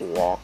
我